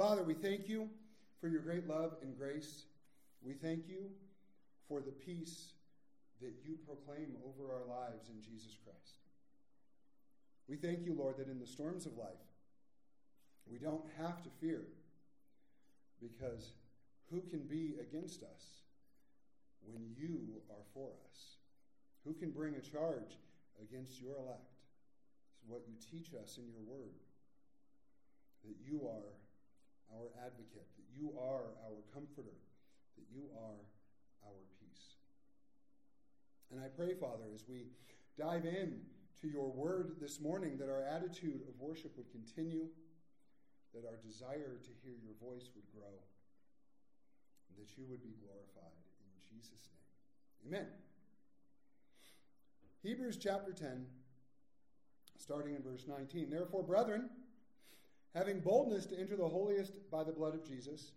Father, we thank you for your great love and grace. We thank you for the peace that you proclaim over our lives in Jesus Christ. We thank you, Lord, that in the storms of life, we don't have to fear because who can be against us when you are for us? Who can bring a charge against your elect? Is what you teach us in your word that you are our advocate, that you are our comforter, that you are our peace. And I pray, Father, as we dive in to your word this morning, that our attitude of worship would continue, that our desire to hear your voice would grow, and that you would be glorified. In Jesus' name. Amen. Hebrews chapter 10, starting in verse 19. Therefore, brethren, having boldness to enter the holiest by the blood of Jesus,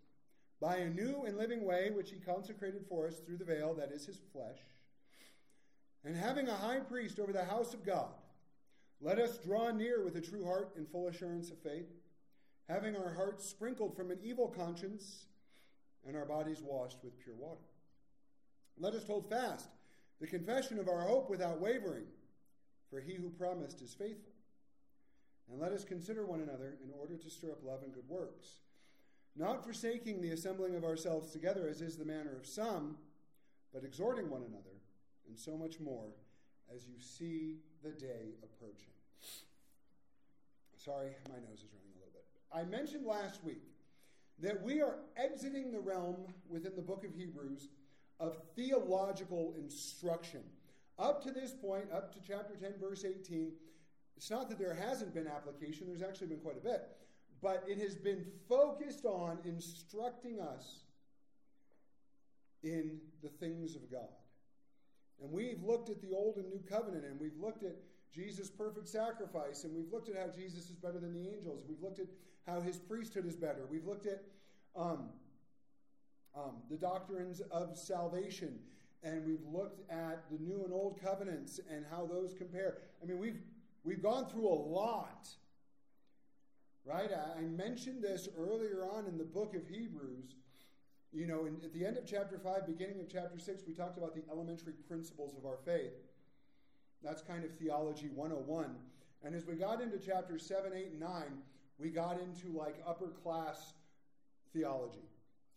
by a new and living way which he consecrated for us through the veil, that is his flesh, and having a high priest over the house of God, let us draw near with a true heart and full assurance of faith, having our hearts sprinkled from an evil conscience and our bodies washed with pure water. Let us hold fast the confession of our hope without wavering, for he who promised is faithful. And let us consider one another in order to stir up love and good works, not forsaking the assembling of ourselves together, as is the manner of some, but exhorting one another, and so much more as you see the day approaching. Sorry, my nose is running a little bit. I mentioned last week that we are exiting the realm within the book of Hebrews of theological instruction. Up to this point, up to chapter 10, verse 18, it's not that there hasn't been application, there's actually been quite a bit, but it has been focused on instructing us in the things of God. And we've looked at the Old and New Covenant, and we've looked at Jesus' perfect sacrifice, and we've looked at how Jesus is better than the angels. We've looked at how his priesthood is better. We've looked at um, um, the doctrines of salvation, and we've looked at the New and Old Covenants and how those compare. I mean, we've We've gone through a lot, right? I mentioned this earlier on in the book of Hebrews. You know, in, at the end of chapter 5, beginning of chapter 6, we talked about the elementary principles of our faith. That's kind of theology 101. And as we got into chapters 7, 8, and 9, we got into like upper class theology.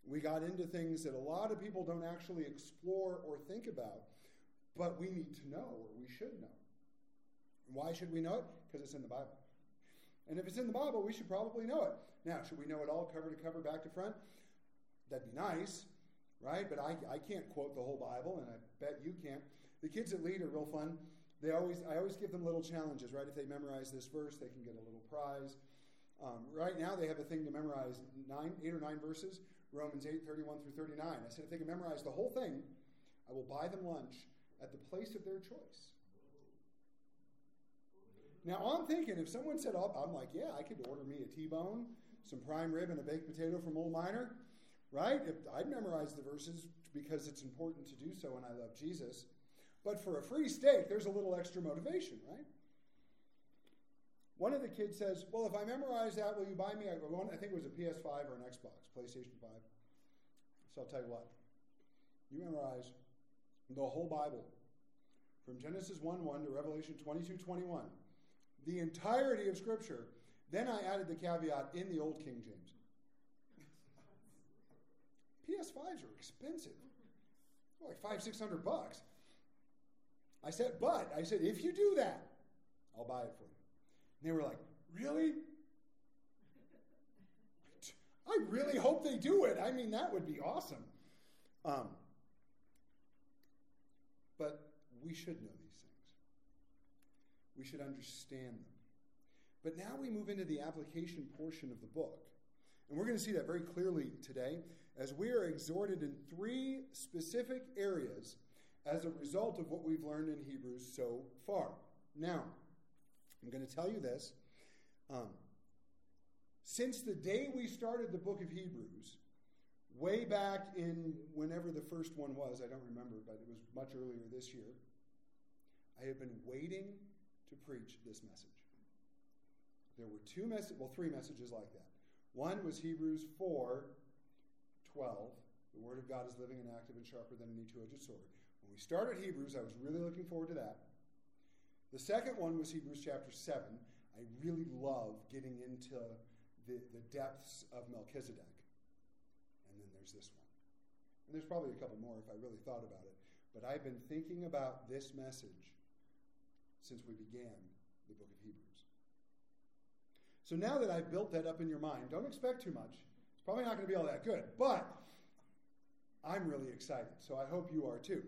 We got into things that a lot of people don't actually explore or think about, but we need to know or we should know. Why should we know it? Because it's in the Bible. And if it's in the Bible, we should probably know it. Now, should we know it all cover to cover, back to front? That'd be nice, right? But I, I can't quote the whole Bible, and I bet you can't. The kids at Lead are real fun. They always, I always give them little challenges, right? If they memorize this verse, they can get a little prize. Um, right now, they have a thing to memorize nine, eight or nine verses, Romans 8, 31 through 39. I said, if they can memorize the whole thing, I will buy them lunch at the place of their choice. Now I'm thinking if someone said, "Oh," I'm like, yeah, I could order me a T-bone, some prime rib, and a baked potato from Old Miner, right? If I'd memorize the verses because it's important to do so, and I love Jesus. But for a free steak, there's a little extra motivation, right? One of the kids says, "Well, if I memorize that, will you buy me?" I go, "I think it was a PS5 or an Xbox, PlayStation 5." So I'll tell you what. You memorize the whole Bible from Genesis 1 1 to Revelation 22 21 the entirety of Scripture. Then I added the caveat in the Old King James. PS5s are expensive. like five, six hundred bucks. I said, but I said, if you do that, I'll buy it for you. And they were like, really? I really hope they do it. I mean, that would be awesome. Um, but we should know we should understand them. But now we move into the application portion of the book. And we're going to see that very clearly today as we are exhorted in three specific areas as a result of what we've learned in Hebrews so far. Now, I'm going to tell you this. Um, since the day we started the book of Hebrews, way back in whenever the first one was, I don't remember, but it was much earlier this year, I have been waiting to preach this message. There were two messages, well, three messages like that. One was Hebrews 4 12. The Word of God is living and active and sharper than any two edged sword. When we started Hebrews, I was really looking forward to that. The second one was Hebrews chapter 7. I really love getting into the, the depths of Melchizedek. And then there's this one. And there's probably a couple more if I really thought about it. But I've been thinking about this message since we began the book of Hebrews. So now that I've built that up in your mind, don't expect too much. It's probably not going to be all that good. But I'm really excited, so I hope you are too.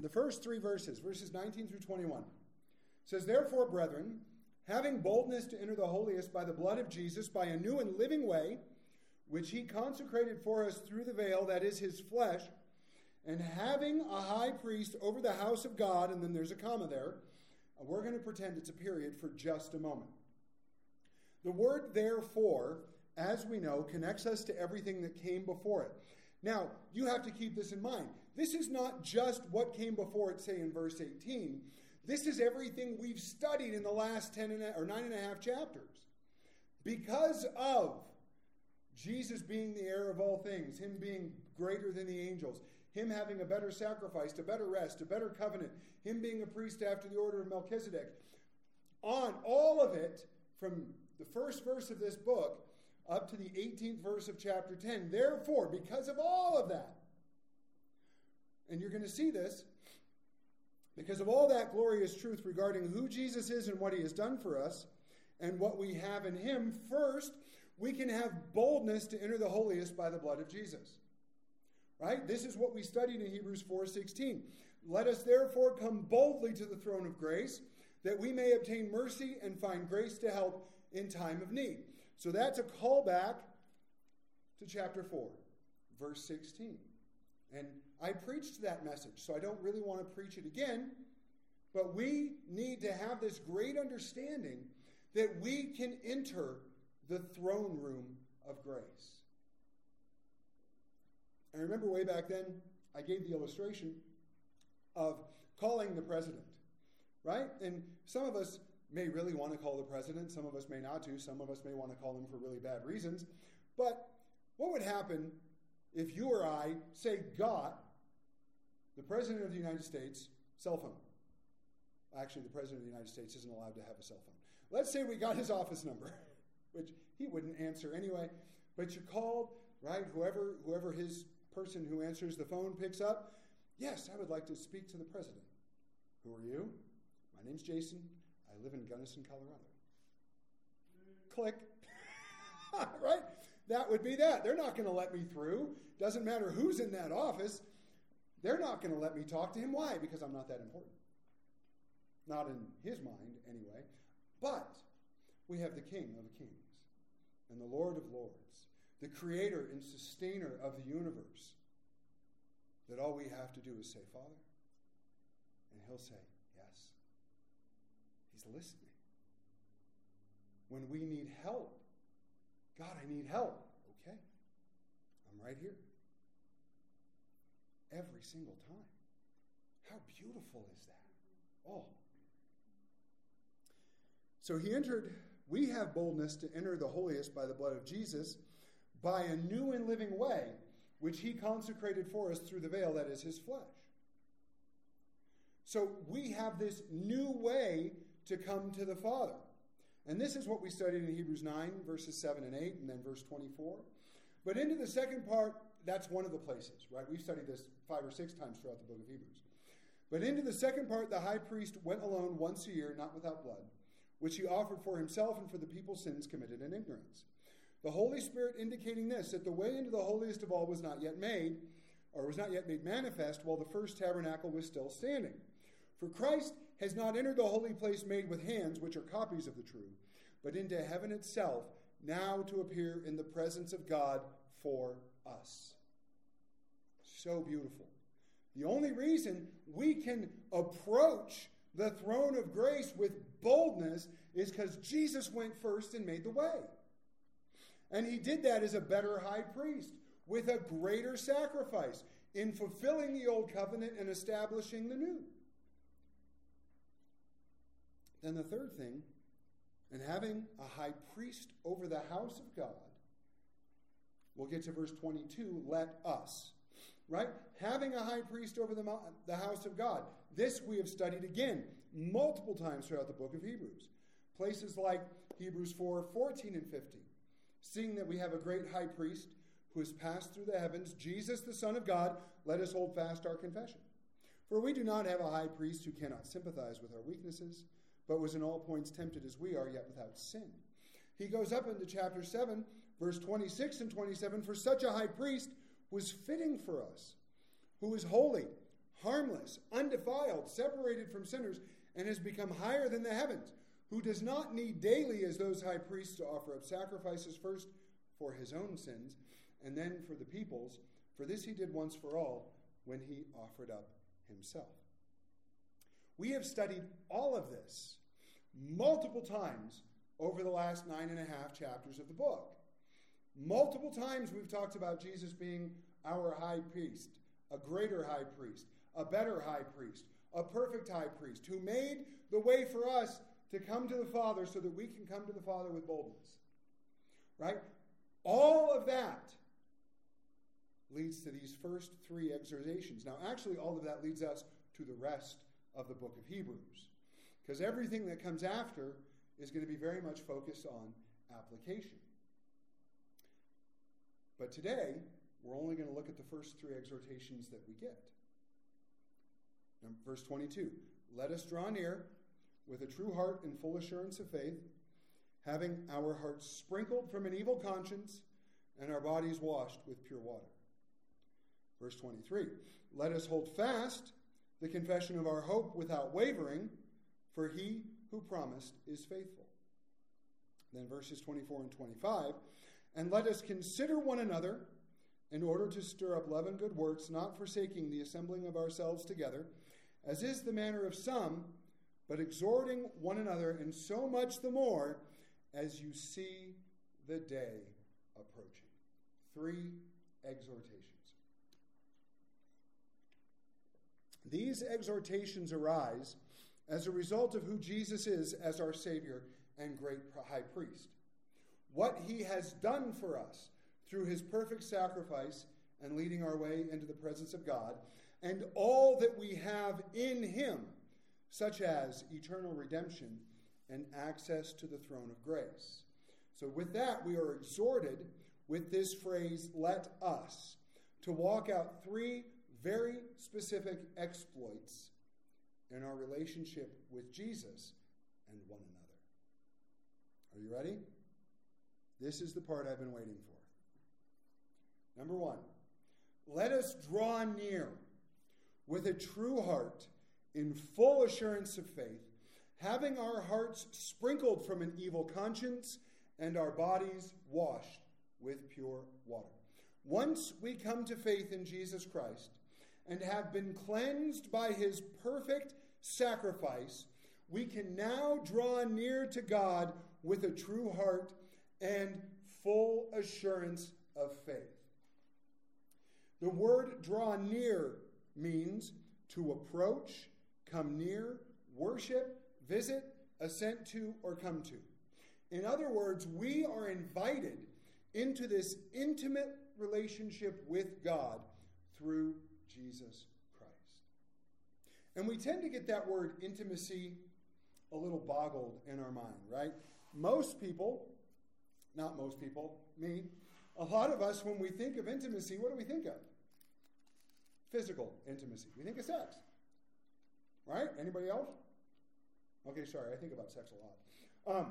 The first three verses, verses 19 through 21, says, Therefore, brethren, having boldness to enter the holiest by the blood of Jesus, by a new and living way, which he consecrated for us through the veil, that is his flesh, and having a high priest over the house of God, and then there's a comma there, we're going to pretend it's a period for just a moment. The word therefore as we know, connects us to everything that came before it. Now, you have to keep this in mind. This is not just what came before it, say in verse 18. This is everything we've studied in the last 10 and a, or nine and a half chapters. Because of Jesus being the heir of all things, Him being greater than the angels, Him having a better sacrifice, a better rest, a better covenant, Him being a priest after the order of Melchizedek, on all of it, from the first verse of this book up to the 18th verse of chapter 10. Therefore, because of all of that, and you're going to see this, because of all that glorious truth regarding who Jesus is and what he has done for us, and what we have in him, first, we can have boldness to enter the holiest by the blood of Jesus. Right? This is what we studied in Hebrews 4:16. Let us therefore come boldly to the throne of grace, that we may obtain mercy and find grace to help in time of need. So that's a callback to chapter 4, verse 16. And I preached that message, so I don't really want to preach it again. But we need to have this great understanding that we can enter the throne room of grace. I remember way back then, I gave the illustration of calling the president, right? And some of us may really want to call the president. Some of us may not to. Some of us may want to call him for really bad reasons. But what would happen if you or I, say, got the president of the United States' cell phone? Actually, the president of the United States isn't allowed to have a cell phone. Let's say we got his office number, which he wouldn't answer anyway. But you called, right? Whoever, whoever his person who answers the phone picks up. Yes, I would like to speak to the president. Who are you? My name's Jason. I live in Gunnison, Colorado. Click. right? That would be that. They're not going to let me through. Doesn't matter who's in that office. They're not going to let me talk to him. Why? Because I'm not that important. Not in his mind, anyway. But we have the King of Kings and the Lord of Lords, the creator and sustainer of the universe, that all we have to do is say, Father, and he'll say, Yes. He's listening. When we need help, God, I need help. Okay, I'm right here. Every single time. How beautiful is that? Oh. So he entered, we have boldness to enter the holiest by the blood of Jesus by a new and living way, which he consecrated for us through the veil that is his flesh. So we have this new way to come to the Father. And this is what we studied in Hebrews 9, verses 7 and 8, and then verse 24. But into the second part, that's one of the places, right? We've studied this five or six times throughout the book of Hebrews. But into the second part, the high priest went alone once a year, not without blood, which he offered for himself and for the people's sins committed in ignorance. The Holy Spirit indicating this, that the way into the holiest of all was not yet made, or was not yet made manifest, while the first tabernacle was still standing. For Christ has not entered the holy place made with hands, which are copies of the true, but into heaven itself, now to appear in the presence of God for us. So beautiful. The only reason we can approach the throne of grace with boldness is because Jesus went first and made the way. And he did that as a better high priest with a greater sacrifice in fulfilling the old covenant and establishing the new. Then the third thing And having a high priest over the house of God, we'll get to verse 22, let us. Right? Having a high priest over the, the house of God. This we have studied again multiple times throughout the book of Hebrews. Places like Hebrews 4 14 and 15. Seeing that we have a great high priest who has passed through the heavens, Jesus, the Son of God, let us hold fast our confession. For we do not have a high priest who cannot sympathize with our weaknesses, but was in all points tempted as we are, yet without sin. He goes up into chapter 7, verse 26 and 27 For such a high priest was fitting for us, who is holy, harmless, undefiled, separated from sinners, and has become higher than the heavens, who does not need daily, as those high priests, to offer up sacrifices first for his own sins, and then for the people's. For this he did once for all when he offered up himself. We have studied all of this multiple times over the last nine and a half chapters of the book. Multiple times we've talked about Jesus being our high priest, a greater high priest, a better high priest, a perfect high priest who made the way for us to come to the Father so that we can come to the Father with boldness. Right? All of that leads to these first three exhortations. Now, actually, all of that leads us to the rest of the book of Hebrews. Because everything that comes after is going to be very much focused on application. But today, we're only going to look at the first three exhortations that we get. Verse 22 Let us draw near with a true heart and full assurance of faith, having our hearts sprinkled from an evil conscience and our bodies washed with pure water. Verse 23 Let us hold fast the confession of our hope without wavering, for he who promised is faithful. Then verses 24 and 25 And let us consider one another in order to stir up love and good works, not forsaking the assembling of ourselves together, as is the manner of some, but exhorting one another, and so much the more as you see the day approaching. Three exhortations. These exhortations arise as a result of who Jesus is as our Savior and great high priest. What he has done for us through his perfect sacrifice and leading our way into the presence of God, and all that we have in him, such as eternal redemption and access to the throne of grace. So, with that, we are exhorted with this phrase, let us, to walk out three very specific exploits in our relationship with Jesus and one another. Are you ready? This is the part I've been waiting for. Number one, let us draw near with a true heart in full assurance of faith, having our hearts sprinkled from an evil conscience and our bodies washed with pure water. Once we come to faith in Jesus Christ, and have been cleansed by his perfect sacrifice, we can now draw near to God with a true heart and full assurance of faith. The word draw near means to approach, come near, worship, visit, assent to, or come to. In other words, we are invited into this intimate relationship with God through Jesus Christ. And we tend to get that word intimacy a little boggled in our mind, right? Most people, not most people, me, a lot of us, when we think of intimacy, what do we think of? Physical intimacy. We think of sex. Right? Anybody else? Okay, sorry, I think about sex a lot. Um,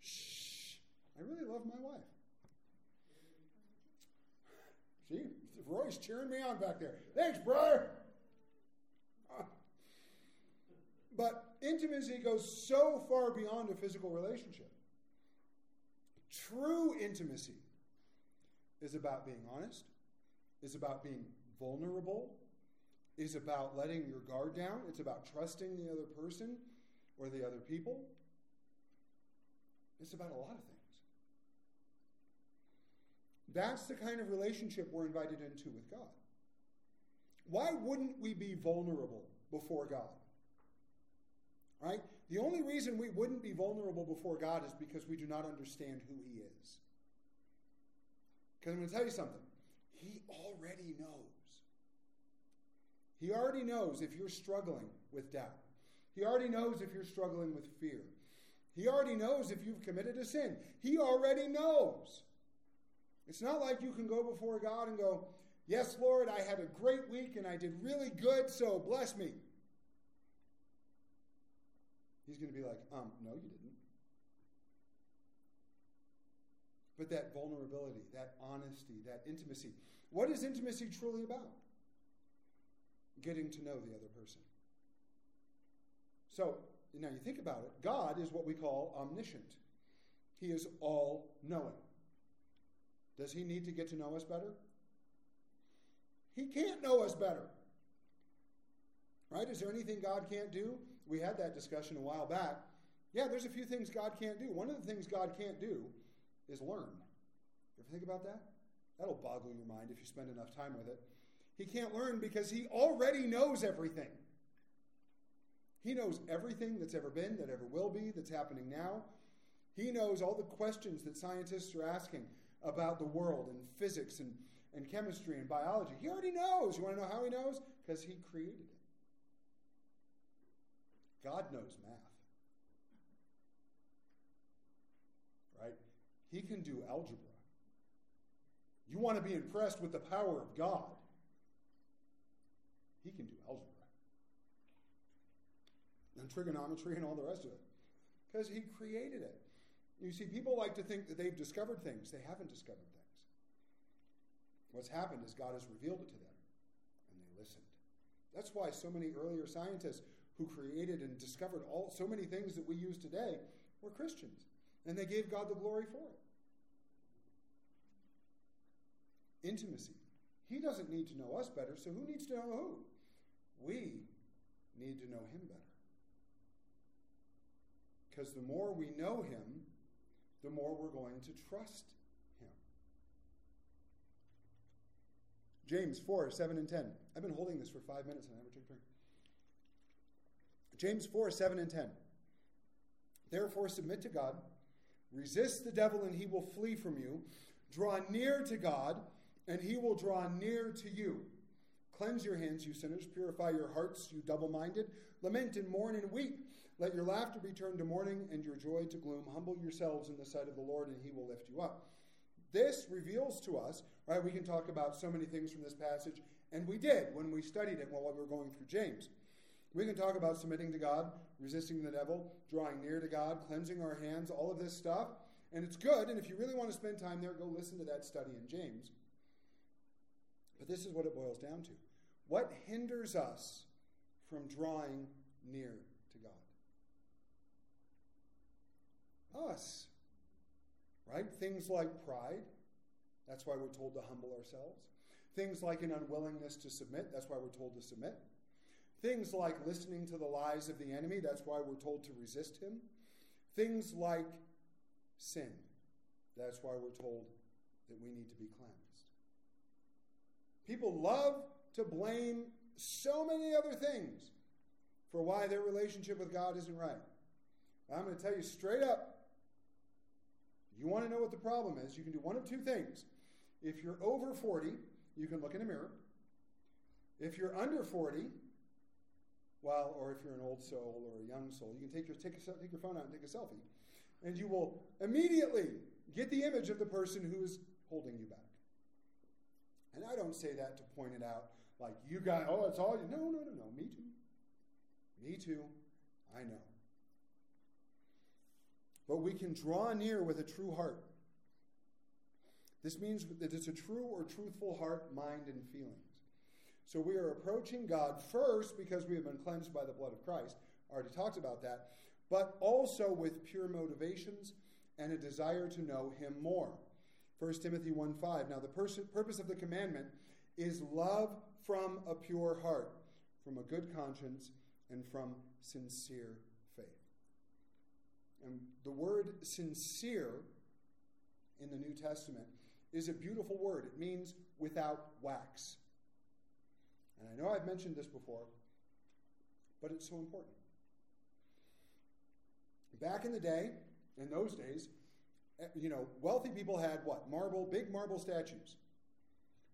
shh, I really love my wife. See, Roy's cheering me on back there. Thanks, brother. But intimacy goes so far beyond a physical relationship. True intimacy is about being honest, is about being vulnerable, is about letting your guard down, it's about trusting the other person or the other people. It's about a lot of things. That's the kind of relationship we're invited into with God. Why wouldn't we be vulnerable before God? Right? The only reason we wouldn't be vulnerable before God is because we do not understand who He is. Because I'm going to tell you something. He already knows. He already knows if you're struggling with doubt. He already knows if you're struggling with fear. He already knows if you've committed a sin. He already knows. It's not like you can go before God and go, Yes, Lord, I had a great week and I did really good, so bless me. He's going to be like, Um, no, you didn't. But that vulnerability, that honesty, that intimacy. What is intimacy truly about? Getting to know the other person. So, now you think about it, God is what we call omniscient. He is all knowing. Does he need to get to know us better? He can't know us better. Right? Is there anything God can't do? We had that discussion a while back. Yeah, there's a few things God can't do. One of the things God can't do is learn. You ever think about that? That'll boggle your mind if you spend enough time with it. He can't learn because he already knows everything. He knows everything that's ever been, that ever will be, that's happening now. He knows all the questions that scientists are asking about the world and physics and, and chemistry and biology. He already knows. You want to know how he knows? Because he created it. God knows math. Right? He can do algebra. You want to be impressed with the power of God? He can do algebra and trigonometry and all the rest of it because he created it. You see, people like to think that they've discovered things. They haven't discovered things. What's happened is God has revealed it to them, and they listened. That's why so many earlier scientists who created and discovered all so many things that we use today were Christians, and they gave God the glory for it. Intimacy. He doesn't need to know us better, so who needs to know who? We need to know him better. Because the more we know him, the more we're going to trust him. James 4, 7 and 10. I've been holding this for five minutes and I never took a drink. James 4, 7 and 10. Therefore, submit to God, resist the devil, and he will flee from you. Draw near to God, and he will draw near to you. Cleanse your hands, you sinners. Purify your hearts, you double minded. Lament and mourn and weep. Let your laughter be turned to mourning and your joy to gloom. Humble yourselves in the sight of the Lord, and he will lift you up. This reveals to us, right? We can talk about so many things from this passage, and we did when we studied it while we were going through James. We can talk about submitting to God, resisting the devil, drawing near to God, cleansing our hands, all of this stuff. And it's good, and if you really want to spend time there, go listen to that study in James. But this is what it boils down to. What hinders us from drawing near to God? Us. Right? Things like pride. That's why we're told to humble ourselves. Things like an unwillingness to submit. That's why we're told to submit. Things like listening to the lies of the enemy. That's why we're told to resist him. Things like sin. That's why we're told that we need to be cleansed. People love to blame so many other things for why their relationship with God isn't right. I'm going to tell you straight up you want to know what the problem is, you can do one of two things. If you're over 40, you can look in a mirror. If you're under 40, well, or if you're an old soul or a young soul, you can take your, take, a, take your phone out and take a selfie. And you will immediately get the image of the person who is holding you back. And I don't say that to point it out like you got, oh, it's all you. No, no, no, no. Me too. Me too. I know. But we can draw near with a true heart. This means that it's a true or truthful heart, mind, and feelings. So we are approaching God first because we have been cleansed by the blood of Christ. I already talked about that. But also with pure motivations and a desire to know Him more. 1 Timothy 1 5. Now, the pers- purpose of the commandment is love from a pure heart, from a good conscience, and from sincere faith. And the word sincere in the New Testament is a beautiful word. It means without wax. And I know I've mentioned this before, but it's so important. Back in the day, in those days, eh, you know, wealthy people had what? Marble, big marble statues,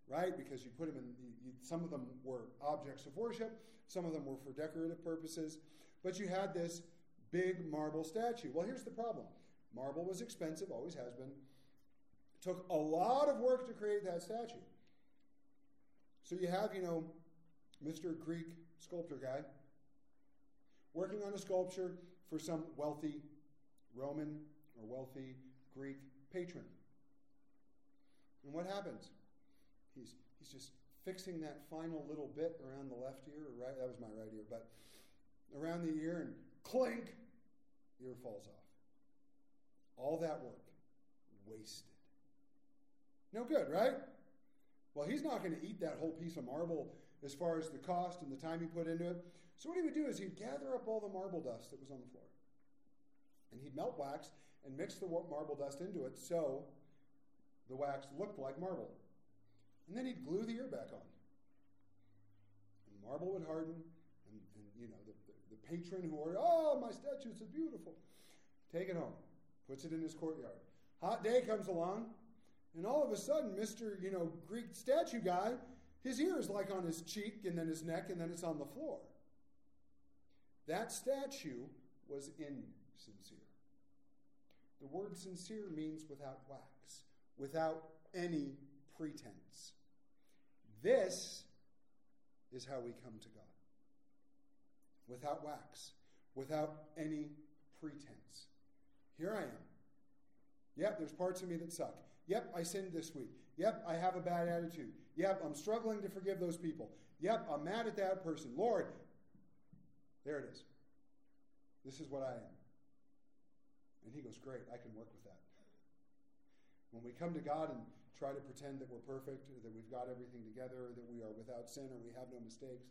right? Because you put them in, you, some of them were objects of worship, some of them were for decorative purposes, but you had this big marble statue. Well, here's the problem marble was expensive, always has been. It took a lot of work to create that statue. So you have, you know, Mr. Greek sculptor guy working on a sculpture for some wealthy Roman or wealthy Greek patron. And what happens? He's, he's just fixing that final little bit around the left ear, or right, that was my right ear, but around the ear, and clink, ear falls off. All that work wasted. No good, right? Well, he's not going to eat that whole piece of marble as far as the cost and the time he put into it. So, what he would do is he'd gather up all the marble dust that was on the floor. And he'd melt wax and mix the marble dust into it so the wax looked like marble. And then he'd glue the ear back on. And marble would harden, and, and you know, the, the, the patron who ordered, oh, my statue is beautiful. Take it home, puts it in his courtyard. Hot day comes along, and all of a sudden, Mr. You know, Greek statue guy, his ear is like on his cheek, and then his neck, and then it's on the floor. That statue was insincere. The word sincere means without wax, without any pretense. This is how we come to God without wax, without any pretense. Here I am. Yep, there's parts of me that suck. Yep, I sinned this week. Yep, I have a bad attitude. Yep, I'm struggling to forgive those people. Yep, I'm mad at that person. Lord, there it is. This is what I am. And he goes, Great, I can work with that. When we come to God and try to pretend that we're perfect, that we've got everything together, that we are without sin, or we have no mistakes,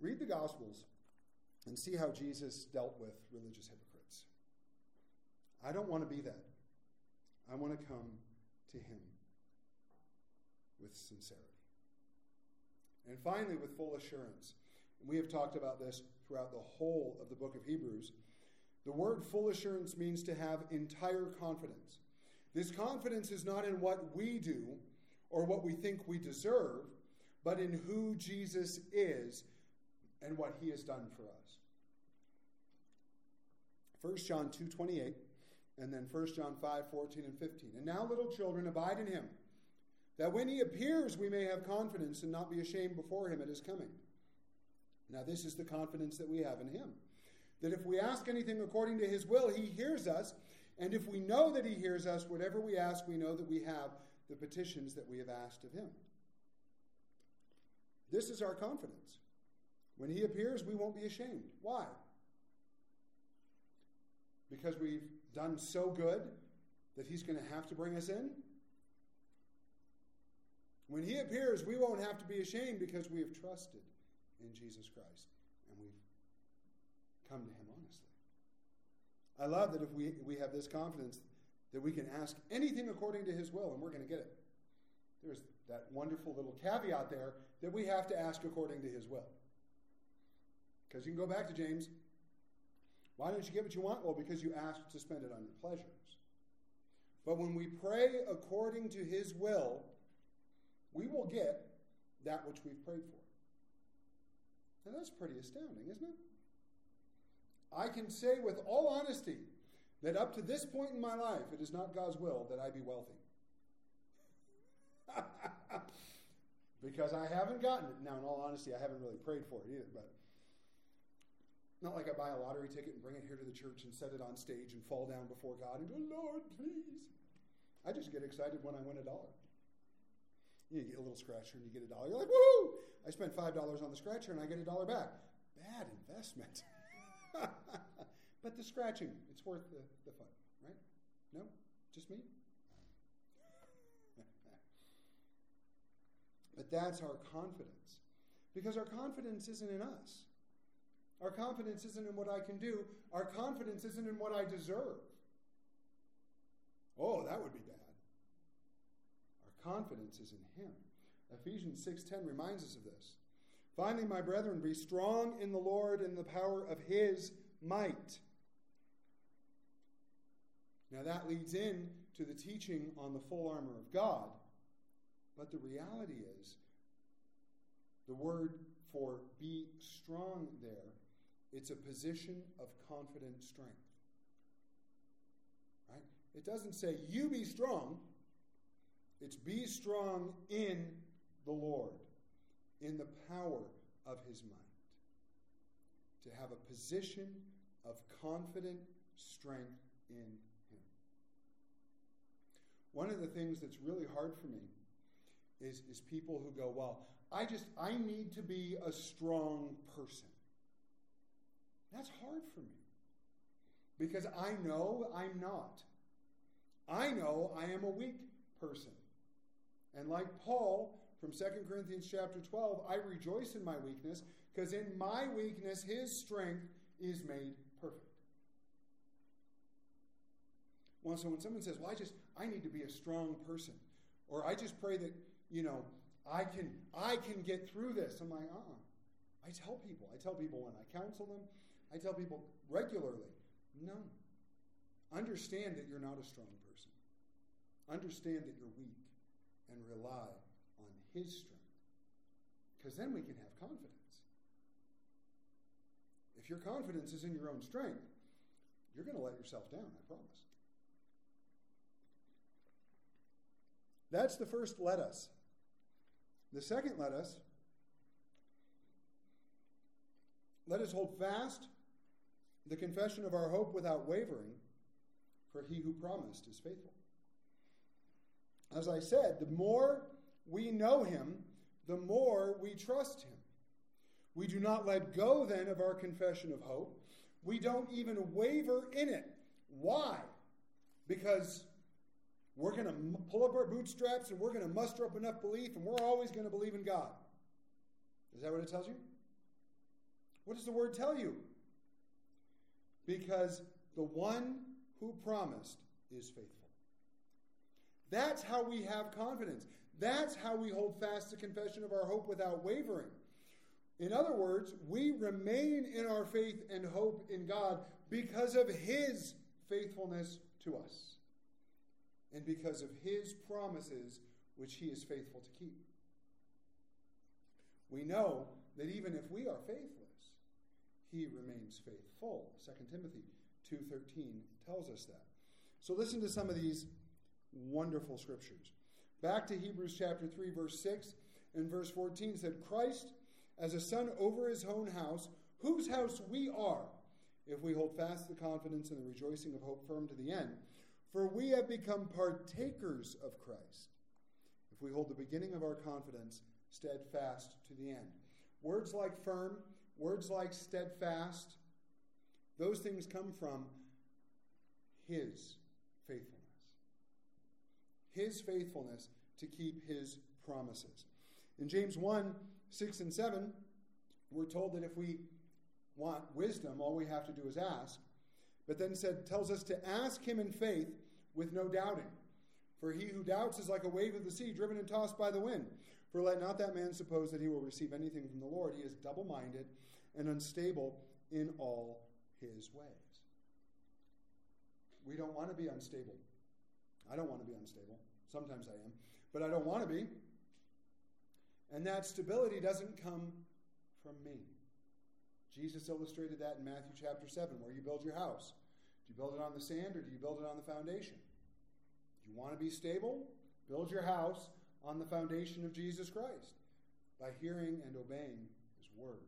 read the Gospels and see how Jesus dealt with religious hypocrites. I don't want to be that. I want to come to Him with sincerity. And finally, with full assurance. we have talked about this throughout the whole of the book of Hebrews. The word full assurance means to have entire confidence. This confidence is not in what we do or what we think we deserve, but in who Jesus is and what he has done for us. 1 John 2:28 and then 1 John 5:14 and 15. And now little children abide in him that when he appears we may have confidence and not be ashamed before him at his coming. Now this is the confidence that we have in him that if we ask anything according to his will, he hears us. And if we know that he hears us, whatever we ask, we know that we have the petitions that we have asked of him. This is our confidence. When he appears, we won't be ashamed. Why? Because we've done so good that he's going to have to bring us in? When he appears, we won't have to be ashamed because we have trusted in Jesus Christ and we've come to Him honestly. I love that if we, we have this confidence that we can ask anything according to His will and we're going to get it. There's that wonderful little caveat there that we have to ask according to His will. Because you can go back to James. Why don't you get what you want? Well, because you asked to spend it on your pleasures. But when we pray according to His will, we will get that which we've prayed for. And that's pretty astounding, isn't it? I can say with all honesty that up to this point in my life, it is not God's will that I be wealthy. because I haven't gotten it. Now, in all honesty, I haven't really prayed for it either, but not like I buy a lottery ticket and bring it here to the church and set it on stage and fall down before God and go, Lord, please. I just get excited when I win a dollar. You get a little scratcher and you get a dollar. You're like, woo! I spent $5 on the scratcher and I get a dollar back. Bad investment. but the scratching, it's worth the, the fun, right? No? Just me? but that's our confidence. Because our confidence isn't in us. Our confidence isn't in what I can do. Our confidence isn't in what I deserve. Oh, that would be bad. Our confidence is in him. Ephesians 6:10 reminds us of this. Finally, my brethren, be strong in the Lord and the power of his might. Now, that leads in to the teaching on the full armor of God. But the reality is, the word for be strong there, it's a position of confident strength. Right? It doesn't say you be strong, it's be strong in the Lord, in the power of his might. To have a position of confident strength in him. One of the things that's really hard for me is, is people who go, Well, I just, I need to be a strong person. That's hard for me because I know I'm not. I know I am a weak person. And like Paul from 2 Corinthians chapter 12, I rejoice in my weakness because in my weakness his strength is made perfect. Well, so when someone says, Well, I just, I need to be a strong person, or I just pray that, you know, I can, I can get through this. I'm like, uh uh I tell people, I tell people when I counsel them, I tell people regularly, no. Understand that you're not a strong person. Understand that you're weak and rely His strength. Because then we can have confidence. If your confidence is in your own strength, you're going to let yourself down, I promise. That's the first let us. The second let us let us hold fast the confession of our hope without wavering, for he who promised is faithful. As I said, the more we know him, the more we trust him. We do not let go then of our confession of hope. We don't even waver in it. Why? Because we're going to pull up our bootstraps and we're going to muster up enough belief and we're always going to believe in God. Is that what it tells you? What does the word tell you? Because the one who promised is faithful. That's how we have confidence. That's how we hold fast the confession of our hope without wavering. In other words, we remain in our faith and hope in God because of His faithfulness to us and because of His promises, which He is faithful to keep. We know that even if we are faithless, He remains faithful. 2 Timothy 2.13 tells us that. So listen to some of these wonderful scriptures. Back to Hebrews chapter 3, verse 6 and verse 14 said, Christ as a son over his own house, whose house we are, if we hold fast the confidence and the rejoicing of hope firm to the end. For we have become partakers of Christ, if we hold the beginning of our confidence steadfast to the end. Words like firm, words like steadfast, those things come from his faithfulness. His faithfulness to keep his promises. In James 1 6 and 7, we're told that if we want wisdom, all we have to do is ask. But then said, tells us to ask him in faith with no doubting. For he who doubts is like a wave of the sea, driven and tossed by the wind. For let not that man suppose that he will receive anything from the Lord. He is double minded and unstable in all his ways. We don't want to be unstable. I don't want to be unstable. Sometimes I am, but I don't want to be. And that stability doesn't come from me. Jesus illustrated that in Matthew chapter 7, where you build your house. Do you build it on the sand or do you build it on the foundation? Do you want to be stable? Build your house on the foundation of Jesus Christ by hearing and obeying his word.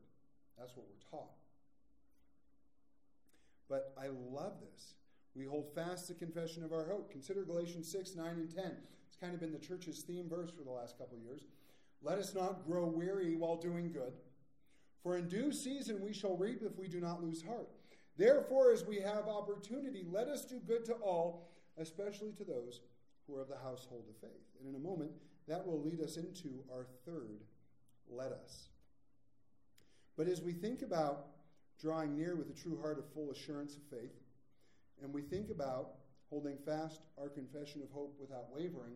That's what we're taught. But I love this. We hold fast the confession of our hope. Consider Galatians 6, 9, and 10. It's kind of been the church's theme verse for the last couple of years. Let us not grow weary while doing good, for in due season we shall reap if we do not lose heart. Therefore, as we have opportunity, let us do good to all, especially to those who are of the household of faith. And in a moment, that will lead us into our third let us. But as we think about drawing near with a true heart of full assurance of faith, and we think about holding fast our confession of hope without wavering,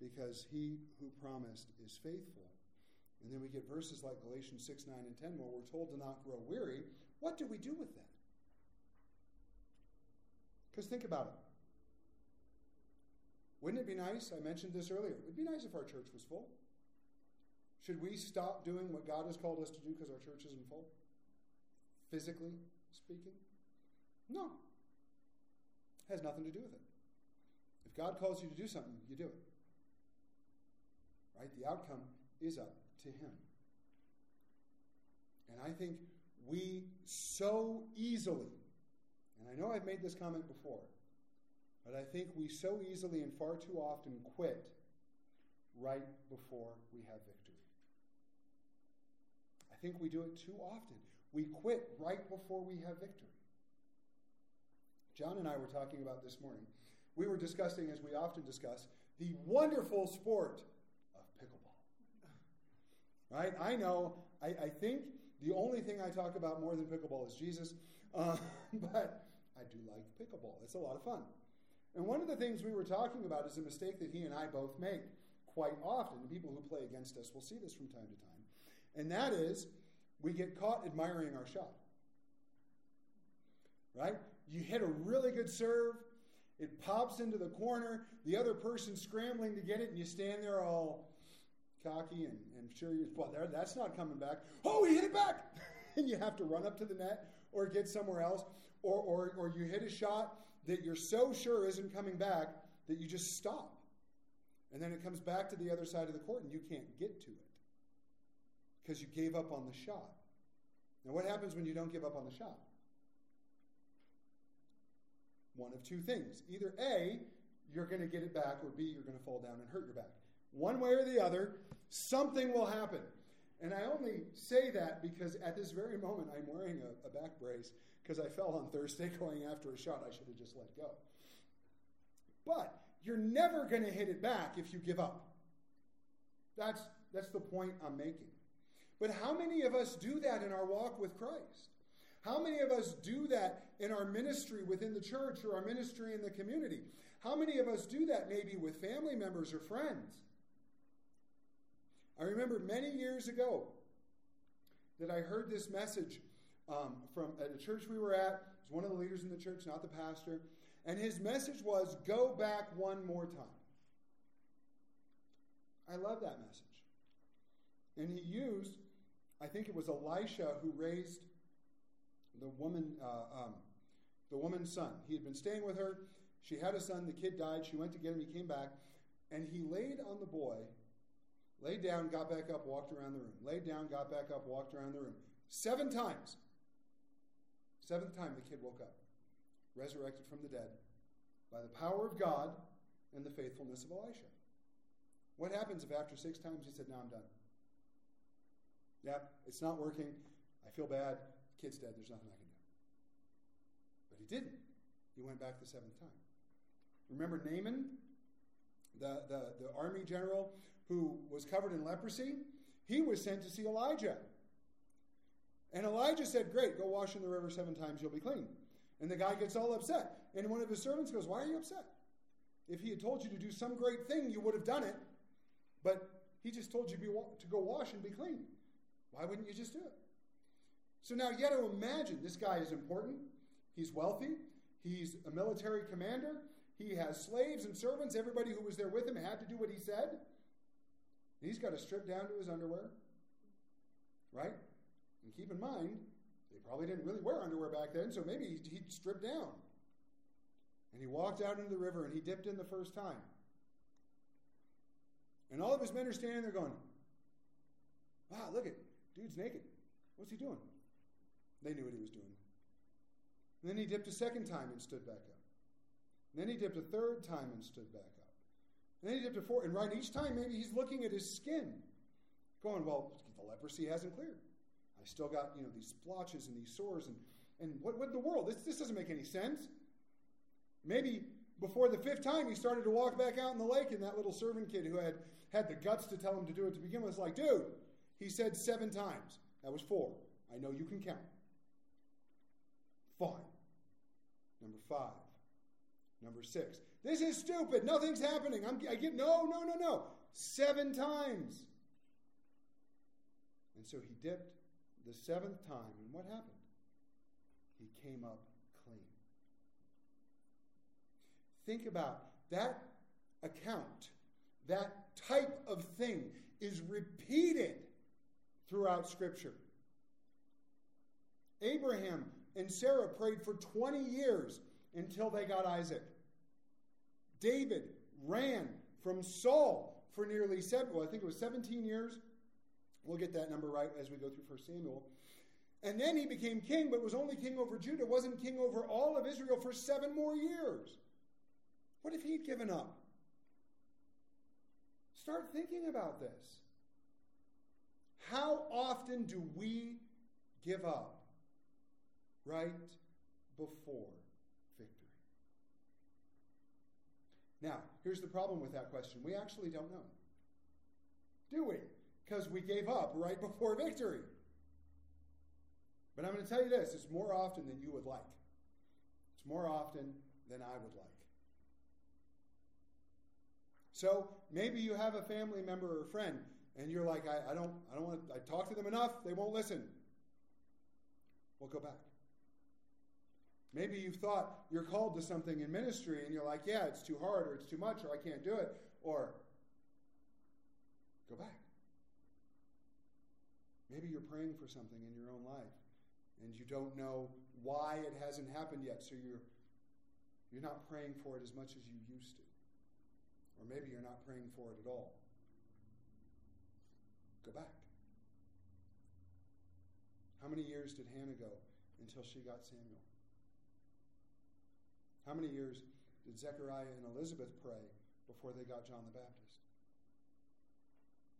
because he who promised is faithful, And then we get verses like Galatians 6, 9, and 10 where we're told to not grow weary. What do we do with that? Because think about it. Wouldn't it be nice? I mentioned this earlier. It would be nice if our church was full. Should we stop doing what God has called us to do because our church isn't full? Physically speaking? No. Has nothing to do with it. If God calls you to do something, you do it. Right? The outcome is up to Him. And I think we so easily, and I know I've made this comment before, but I think we so easily and far too often quit right before we have victory. I think we do it too often. We quit right before we have victory. John and I were talking about this morning. We were discussing, as we often discuss, the wonderful sport of pickleball. Right? I know, I, I think the only thing I talk about more than pickleball is Jesus, uh, but I do like pickleball. It's a lot of fun. And one of the things we were talking about is a mistake that he and I both make quite often. And people who play against us will see this from time to time. And that is, we get caught admiring our shot. Right? You hit a really good serve, it pops into the corner, the other person's scrambling to get it, and you stand there all cocky and, and sure you're, well, there, that's not coming back. Oh, he hit it back! and you have to run up to the net or get somewhere else, or, or, or you hit a shot that you're so sure isn't coming back that you just stop. And then it comes back to the other side of the court and you can't get to it because you gave up on the shot. Now, what happens when you don't give up on the shot? One of two things. Either A, you're going to get it back, or B, you're going to fall down and hurt your back. One way or the other, something will happen. And I only say that because at this very moment I'm wearing a, a back brace because I fell on Thursday going after a shot I should have just let go. But you're never going to hit it back if you give up. That's, that's the point I'm making. But how many of us do that in our walk with Christ? How many of us do that in our ministry within the church or our ministry in the community? How many of us do that maybe with family members or friends? I remember many years ago that I heard this message um, from at a church we were at. It was one of the leaders in the church, not the pastor. And his message was go back one more time. I love that message. And he used, I think it was Elisha who raised the woman, uh, um, the woman's son. He had been staying with her. She had a son. The kid died. She went to get him. He came back, and he laid on the boy laid down, got back up, walked around the room. Laid down, got back up, walked around the room. Seven times. Seventh time the kid woke up, resurrected from the dead by the power of God and the faithfulness of Elisha. What happens if after six times he said, Now I'm done? Yeah, it's not working. I feel bad. Kid's dead. There's nothing I can do. But he didn't. He went back the seventh time. Remember Naaman, the, the, the army general who was covered in leprosy, he was sent to see Elijah. And Elijah said, Great, go wash in the river seven times, you'll be clean. And the guy gets all upset. And one of his servants goes, Why are you upset? If he had told you to do some great thing, you would have done it. But he just told you to go wash and be clean. Why wouldn't you just do it? So now you got to imagine this guy is important. He's wealthy. He's a military commander. He has slaves and servants. Everybody who was there with him had to do what he said. He's got to strip down to his underwear, right? And keep in mind, they probably didn't really wear underwear back then, so maybe he, he stripped down. And he walked out into the river and he dipped in the first time. And all of his men are standing there going, Wow, look at dude's naked. What's he doing? They knew what he was doing. And then he dipped a second time and stood back up. And then he dipped a third time and stood back up. And then he dipped a fourth. and right each time, maybe he's looking at his skin, going, Well, the leprosy hasn't cleared. I still got, you know, these splotches and these sores, and, and what, what in the world? This, this doesn't make any sense. Maybe before the fifth time, he started to walk back out in the lake, and that little servant kid who had had the guts to tell him to do it to begin with was like, Dude, he said seven times. That was four. I know you can count. Fine. Number five. Number six. This is stupid. Nothing's happening. I'm, I get no, no, no, no. Seven times. And so he dipped the seventh time, and what happened? He came up clean. Think about that account, that type of thing is repeated throughout Scripture. Abraham and Sarah prayed for 20 years until they got Isaac. David ran from Saul for nearly seven, well, I think it was 17 years. We'll get that number right as we go through 1 Samuel. And then he became king, but was only king over Judah, wasn't king over all of Israel for seven more years. What if he'd given up? Start thinking about this. How often do we give up right before victory? Now, here's the problem with that question. We actually don't know. Do we? Because we gave up right before victory. But I'm going to tell you this it's more often than you would like. It's more often than I would like. So maybe you have a family member or a friend, and you're like, I, I don't, I don't want. To, I talk to them enough; they won't listen. Well, go back. Maybe you've thought you're called to something in ministry, and you're like, yeah, it's too hard, or it's too much, or I can't do it, or go back. Maybe you're praying for something in your own life, and you don't know why it hasn't happened yet, so you're you're not praying for it as much as you used to. Or maybe you're not praying for it at all. Go back. How many years did Hannah go until she got Samuel? How many years did Zechariah and Elizabeth pray before they got John the Baptist?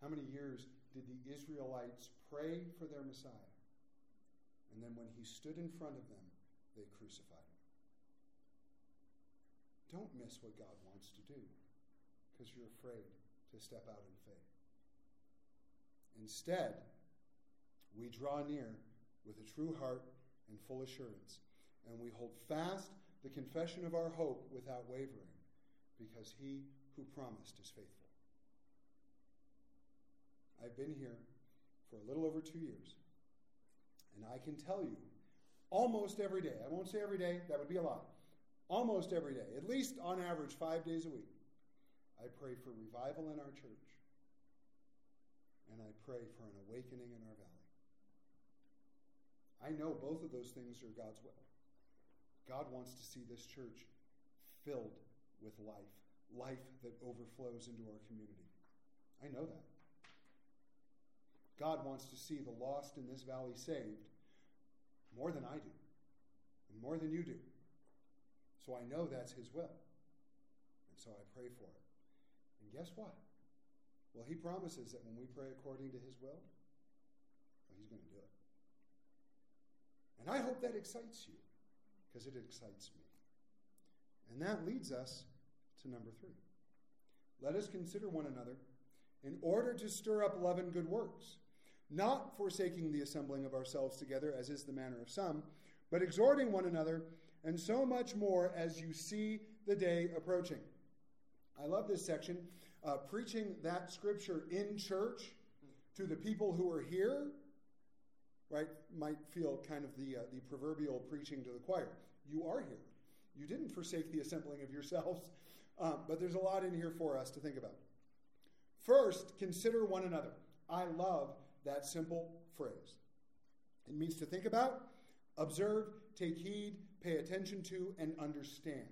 How many years did the Israelites pray for their Messiah? And then when he stood in front of them, they crucified him. Don't miss what God wants to do because you're afraid to step out in faith. Instead, we draw near with a true heart and full assurance, and we hold fast the confession of our hope without wavering, because he who promised is faithful. I've been here for a little over two years, and I can tell you almost every day, I won't say every day, that would be a lot, almost every day, at least on average five days a week, I pray for revival in our church. And I pray for an awakening in our valley. I know both of those things are God's will. God wants to see this church filled with life, life that overflows into our community. I know that. God wants to see the lost in this valley saved more than I do, and more than you do. So I know that's His will. And so I pray for it. And guess what? Well, he promises that when we pray according to his will, well, he's going to do it. And I hope that excites you because it excites me. And that leads us to number three. Let us consider one another in order to stir up love and good works, not forsaking the assembling of ourselves together, as is the manner of some, but exhorting one another, and so much more as you see the day approaching. I love this section. Uh, preaching that scripture in church to the people who are here, right, might feel kind of the, uh, the proverbial preaching to the choir. You are here. You didn't forsake the assembling of yourselves, um, but there's a lot in here for us to think about. First, consider one another. I love that simple phrase. It means to think about, observe, take heed, pay attention to, and understand.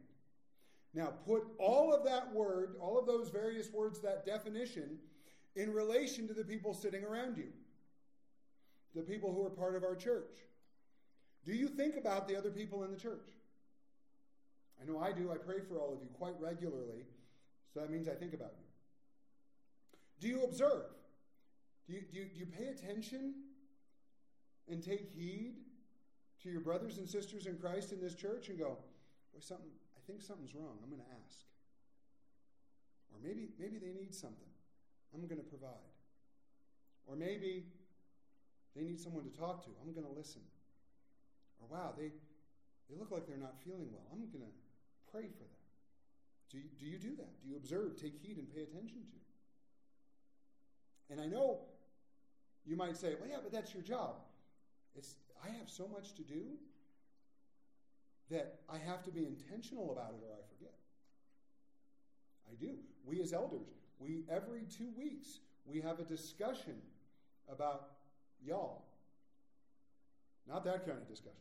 Now, put all of that word, all of those various words, that definition, in relation to the people sitting around you, the people who are part of our church. Do you think about the other people in the church? I know I do. I pray for all of you quite regularly, so that means I think about you. Do you observe? Do you, do you, do you pay attention and take heed to your brothers and sisters in Christ in this church and go, boy, something, I think something's wrong. I'm going to ask. Or maybe, maybe they need something. I'm going to provide. Or maybe they need someone to talk to. I'm going to listen. Or wow, they, they look like they're not feeling well. I'm going to pray for them. Do you, do you do that? Do you observe, take heed, and pay attention to? And I know You might say, well, yeah, but that's your job. It's, I have so much to do that I have to be intentional about it or I forget. I do. We as elders, we every two weeks we have a discussion about y'all. Not that kind of discussion.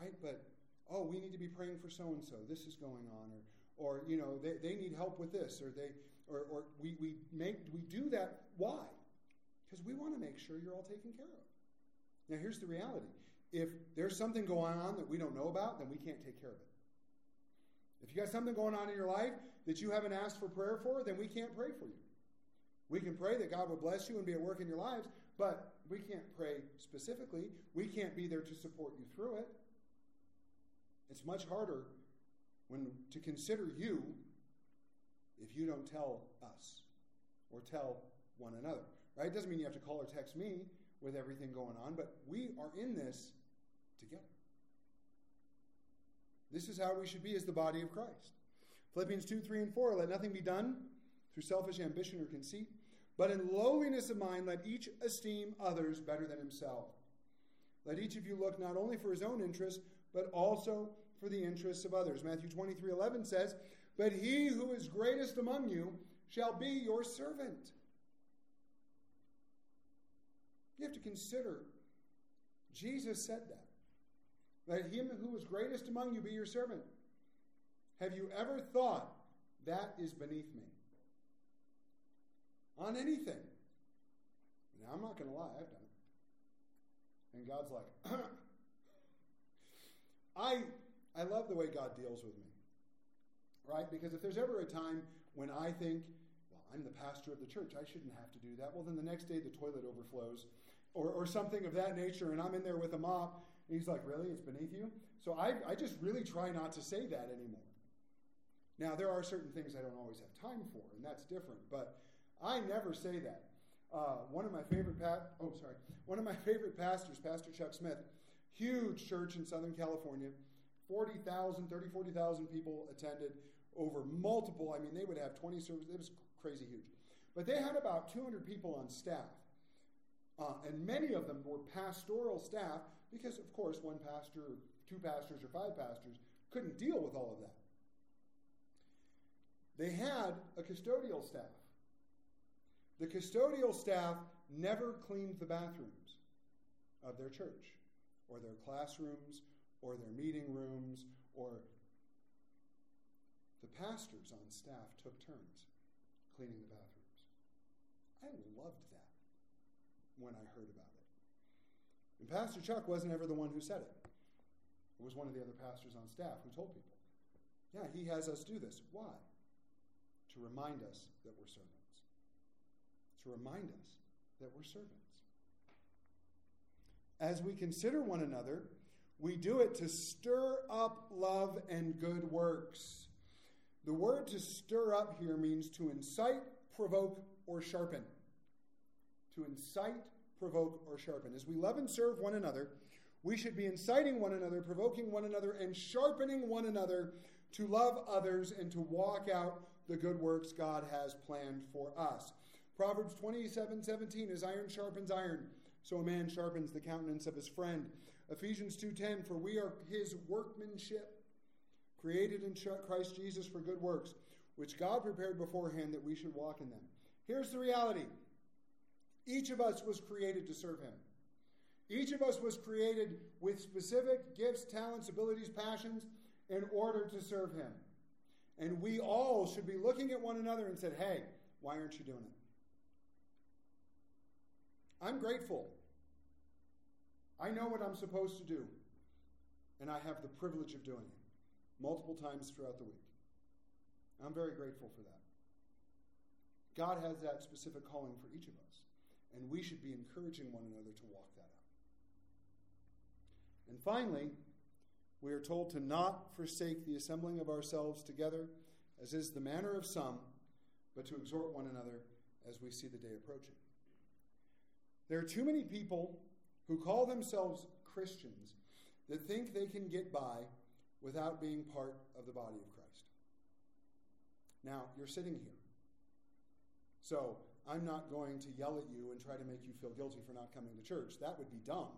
Right? But oh, we need to be praying for so and so. This is going on, or or you know, they, they need help with this, or they or, or we, we make we do that. Why? Because we want to make sure you're all taken care of. Now here's the reality. If there's something going on that we don't know about, then we can't take care of it. If you got something going on in your life that you haven't asked for prayer for, then we can't pray for you. We can pray that God will bless you and be at work in your lives, but we can't pray specifically. We can't be there to support you through it. It's much harder when to consider you if you don't tell us or tell one another. Right? It doesn't mean you have to call or text me with everything going on, but we are in this together. This is how we should be as the body of Christ. Philippians 2, 3, and 4 let nothing be done through selfish ambition or conceit, but in lowliness of mind let each esteem others better than himself. Let each of you look not only for his own interest, but also for the interests of others. Matthew 23, 11 says, But he who is greatest among you shall be your servant. You have to consider, Jesus said that. Let him who is greatest among you be your servant. Have you ever thought that is beneath me? On anything. Now, I'm not going to lie, I've done it. And God's like, I, I love the way God deals with me. Right? Because if there's ever a time when I think, well, I'm the pastor of the church, I shouldn't have to do that. Well, then the next day the toilet overflows or, or something of that nature, and I'm in there with a mop, and he's like, Really? It's beneath you? So I, I just really try not to say that anymore. Now, there are certain things I don't always have time for, and that's different, but I never say that. Uh, one of my favorite pa- oh sorry one of my favorite pastors pastor chuck smith huge church in southern california 40,000 30 40,000 people attended over multiple i mean they would have 20 services it was crazy huge but they had about 200 people on staff uh, and many of them were pastoral staff because, of course, one pastor, two pastors, or five pastors couldn't deal with all of that. They had a custodial staff. The custodial staff never cleaned the bathrooms of their church, or their classrooms, or their meeting rooms, or the pastors on staff took turns cleaning the bathrooms. I loved that when I heard about it. And Pastor Chuck wasn't ever the one who said it. It was one of the other pastors on staff who told people, yeah, he has us do this. Why? To remind us that we're servants. To remind us that we're servants. As we consider one another, we do it to stir up love and good works. The word to stir up here means to incite, provoke, or sharpen to incite, provoke, or sharpen. As we love and serve one another, we should be inciting one another, provoking one another, and sharpening one another to love others and to walk out the good works God has planned for us. Proverbs 27 17, as iron sharpens iron, so a man sharpens the countenance of his friend. Ephesians 2:10 for we are his workmanship created in Christ Jesus for good works which God prepared beforehand that we should walk in them. Here's the reality. Each of us was created to serve Him. Each of us was created with specific gifts, talents, abilities, passions in order to serve Him. And we all should be looking at one another and said, hey, why aren't you doing it? I'm grateful. I know what I'm supposed to do, and I have the privilege of doing it multiple times throughout the week. I'm very grateful for that. God has that specific calling for each of us. And we should be encouraging one another to walk that out. And finally, we are told to not forsake the assembling of ourselves together, as is the manner of some, but to exhort one another as we see the day approaching. There are too many people who call themselves Christians that think they can get by without being part of the body of Christ. Now, you're sitting here. So I'm not going to yell at you and try to make you feel guilty for not coming to church. That would be dumb.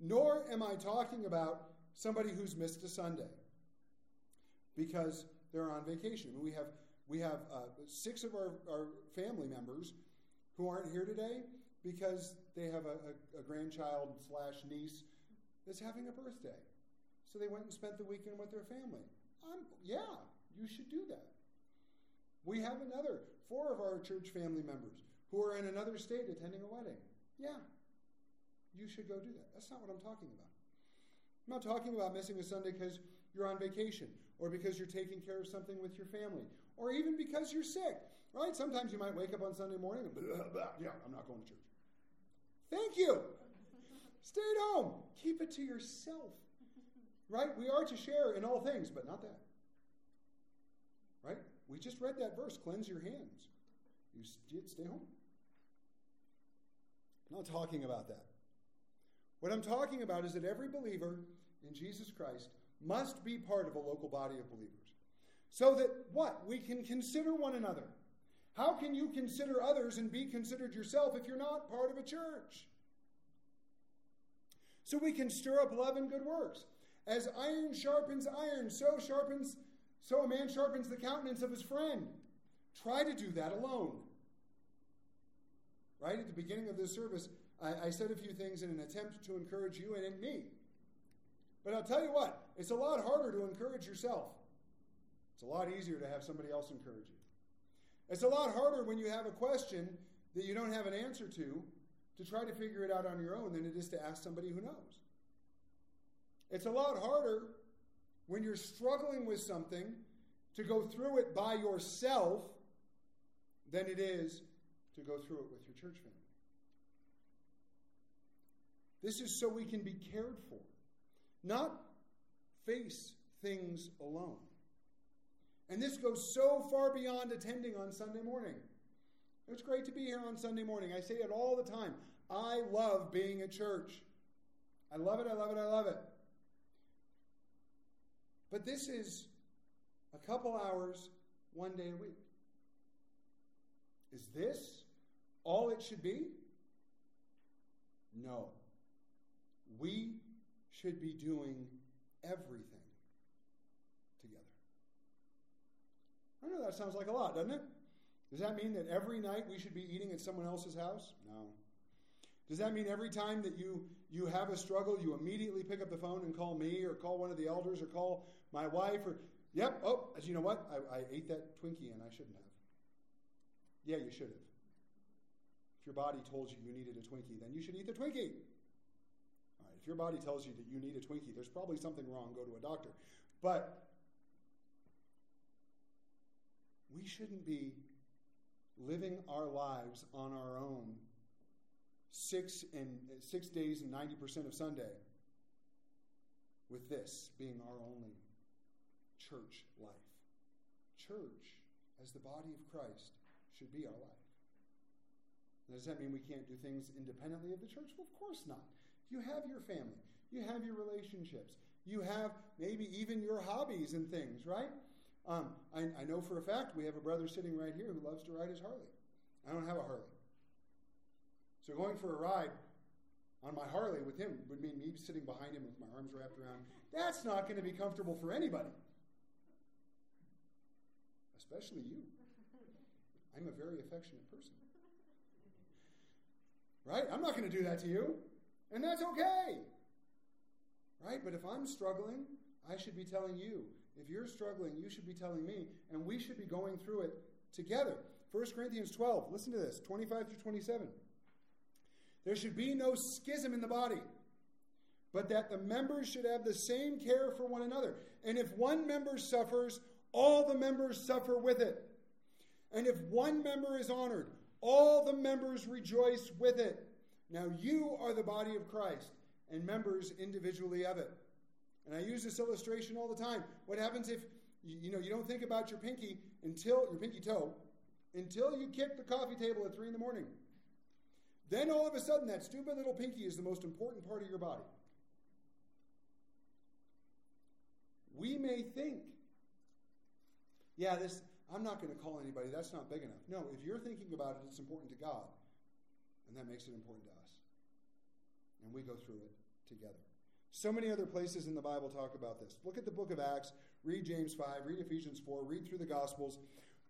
Nor am I talking about somebody who's missed a Sunday because they're on vacation. We have, we have uh, six of our, our family members who aren't here today because they have a, a, a grandchild slash niece that's having a birthday. So they went and spent the weekend with their family. I'm, yeah, you should do that. We have another, four of our church family members who are in another state attending a wedding. Yeah, you should go do that. That's not what I'm talking about. I'm not talking about missing a Sunday because you're on vacation or because you're taking care of something with your family or even because you're sick, right? Sometimes you might wake up on Sunday morning and, blah, blah, yeah, I'm not going to church. Thank you. Stay at home. Keep it to yourself. Right? We are to share in all things, but not that. Right? We just read that verse cleanse your hands. You stay home. I'm not talking about that. What I'm talking about is that every believer in Jesus Christ must be part of a local body of believers. So that what? We can consider one another. How can you consider others and be considered yourself if you're not part of a church? So we can stir up love and good works. As iron sharpens iron, so sharpens so a man sharpens the countenance of his friend. Try to do that alone. Right at the beginning of this service, I, I said a few things in an attempt to encourage you and in me. But I'll tell you what, it's a lot harder to encourage yourself. It's a lot easier to have somebody else encourage you. It's a lot harder when you have a question that you don't have an answer to to try to figure it out on your own than it is to ask somebody who knows. It's a lot harder when you're struggling with something to go through it by yourself than it is to go through it with your church family. This is so we can be cared for, not face things alone. And this goes so far beyond attending on Sunday morning. It's great to be here on Sunday morning. I say it all the time. I love being at church. I love it, I love it, I love it. But this is a couple hours, one day a week. Is this all it should be? No. We should be doing everything together. I know that sounds like a lot, doesn't it? Does that mean that every night we should be eating at someone else's house? No. Does that mean every time that you, you have a struggle, you immediately pick up the phone and call me or call one of the elders or call my wife or, yep, oh, you know what? I, I ate that Twinkie and I shouldn't have. Yeah, you should have. If your body told you you needed a Twinkie, then you should eat the Twinkie. All right, if your body tells you that you need a Twinkie, there's probably something wrong. Go to a doctor. But we shouldn't be living our lives on our own six and six days and 90% of Sunday with this being our only church life. Church, as the body of Christ, should be our life. Does that mean we can't do things independently of the church? Well, of course not. You have your family, you have your relationships, you have maybe even your hobbies and things, right? Um, I, I know for a fact we have a brother sitting right here who loves to ride his Harley. I don't have a Harley. So going for a ride on my Harley with him would mean me sitting behind him with my arms wrapped around. That's not going to be comfortable for anybody, especially you. I'm a very affectionate person. Right? I'm not going to do that to you, and that's okay. Right? But if I'm struggling, I should be telling you. If you're struggling, you should be telling me, and we should be going through it together. 1 Corinthians 12, listen to this 25 through 27. There should be no schism in the body, but that the members should have the same care for one another. And if one member suffers, all the members suffer with it. And if one member is honored, all the members rejoice with it. Now you are the body of Christ and members individually of it. And I use this illustration all the time. What happens if you know you don't think about your pinky until your pinky toe until you kick the coffee table at three in the morning? Then all of a sudden, that stupid little pinky is the most important part of your body. We may think, yeah, this I'm not going to call anybody. That's not big enough. No, if you're thinking about it, it's important to God. And that makes it important to us. And we go through it together. So many other places in the Bible talk about this. Look at the book of Acts, read James 5, read Ephesians 4, read through the Gospels,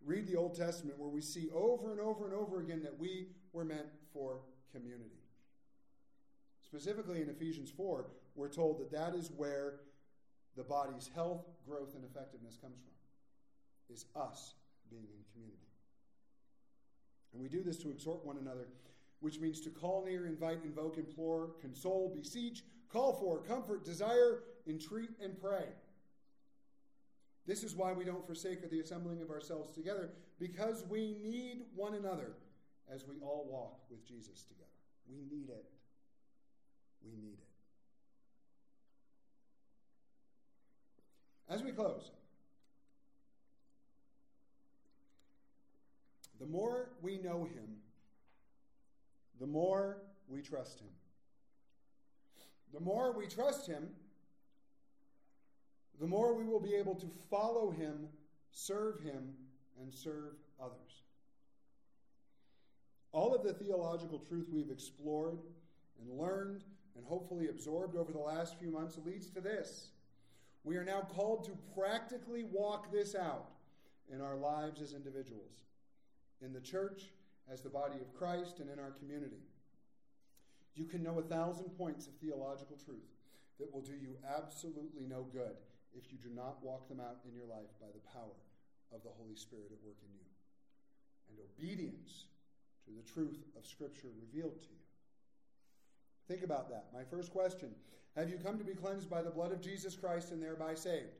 read the Old Testament, where we see over and over and over again that we were meant for community. Specifically in Ephesians 4, we're told that that is where the body's health, growth, and effectiveness comes from, is us being in community. And we do this to exhort one another, which means to call near, invite, invoke, implore, console, beseech, call for, comfort, desire, entreat, and pray. This is why we don't forsake the assembling of ourselves together, because we need one another as we all walk with Jesus together. We need it. We need it. As we close, the more we know him, the more we trust him. The more we trust him, the more we will be able to follow him, serve him, and serve others. All of the theological truth we've explored and learned and hopefully absorbed over the last few months leads to this. We are now called to practically walk this out in our lives as individuals, in the church, as the body of Christ, and in our community. You can know a thousand points of theological truth that will do you absolutely no good if you do not walk them out in your life by the power of the Holy Spirit at work in you. And obedience to the truth of Scripture revealed to you. Think about that. My first question Have you come to be cleansed by the blood of Jesus Christ and thereby saved?